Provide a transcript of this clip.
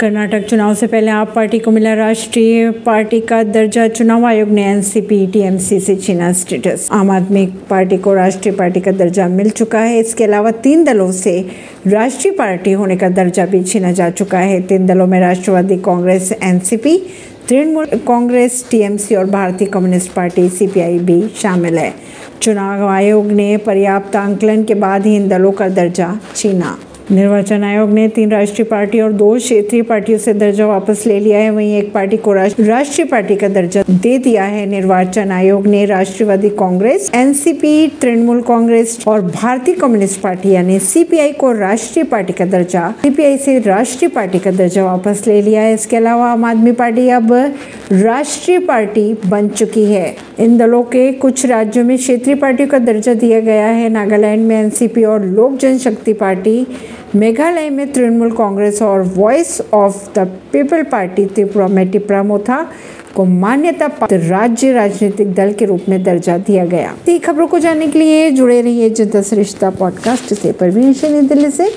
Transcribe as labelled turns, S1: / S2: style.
S1: कर्नाटक चुनाव से पहले आप पार्टी को मिला राष्ट्रीय पार्टी का दर्जा चुनाव आयोग ने एनसीपी टीएमसी से छीना स्टेटस आम आदमी पार्टी को राष्ट्रीय पार्टी का दर्जा मिल चुका है। इसके अलावा तीन दलों से राष्ट्रीय पार्टी होने का दर्जा भी छीना जा चुका है। तीन दलों में Rashtravadi Congress NCP Trinamool Congress TMC और भारतीय कम्युनिस्ट पार्टी सीपीआई भी शामिल है। चुनाव आयोग ने पर्याप्त आंकलन के बाद ही इन दलों का दर्जा छीना। निर्वाचन आयोग ने तीन राष्ट्रीय पार्टी और दो क्षेत्रीय पार्टियों से दर्जा वापस ले लिया है। वहीं एक पार्टी को राष्ट्रीय पार्टी का दर्जा दे दिया है। निर्वाचन आयोग ने Rashtravadi Congress, NCP, Trinamool Congress और भारतीय कम्युनिस्ट पार्टी यानी सीपीआई को राष्ट्रीय पार्टी का दर्जा, सीपीआई से राष्ट्रीय पार्टी का दर्जा वापस ले लिया है। इसके अलावा आम आदमी पार्टी अब राष्ट्रीय पार्टी बन चुकी है। इन दलों के कुछ राज्यों में क्षेत्रीय पार्टियों का दर्जा दिया गया है। नागालैंड में एनसीपी और लोक जनशक्ति पार्टी, मेघालय में तृणमूल कांग्रेस और Voice of the People Party, Tripura में टिप्रा मोथा को मान्यता प्राप्त राज्य राजनीतिक दल के रूप में दर्जा दिया गया। खबरों को जानने के लिए जुड़े रहिए जनता सरिश्ता पॉडकास्ट से। परवीन दिल्ली से।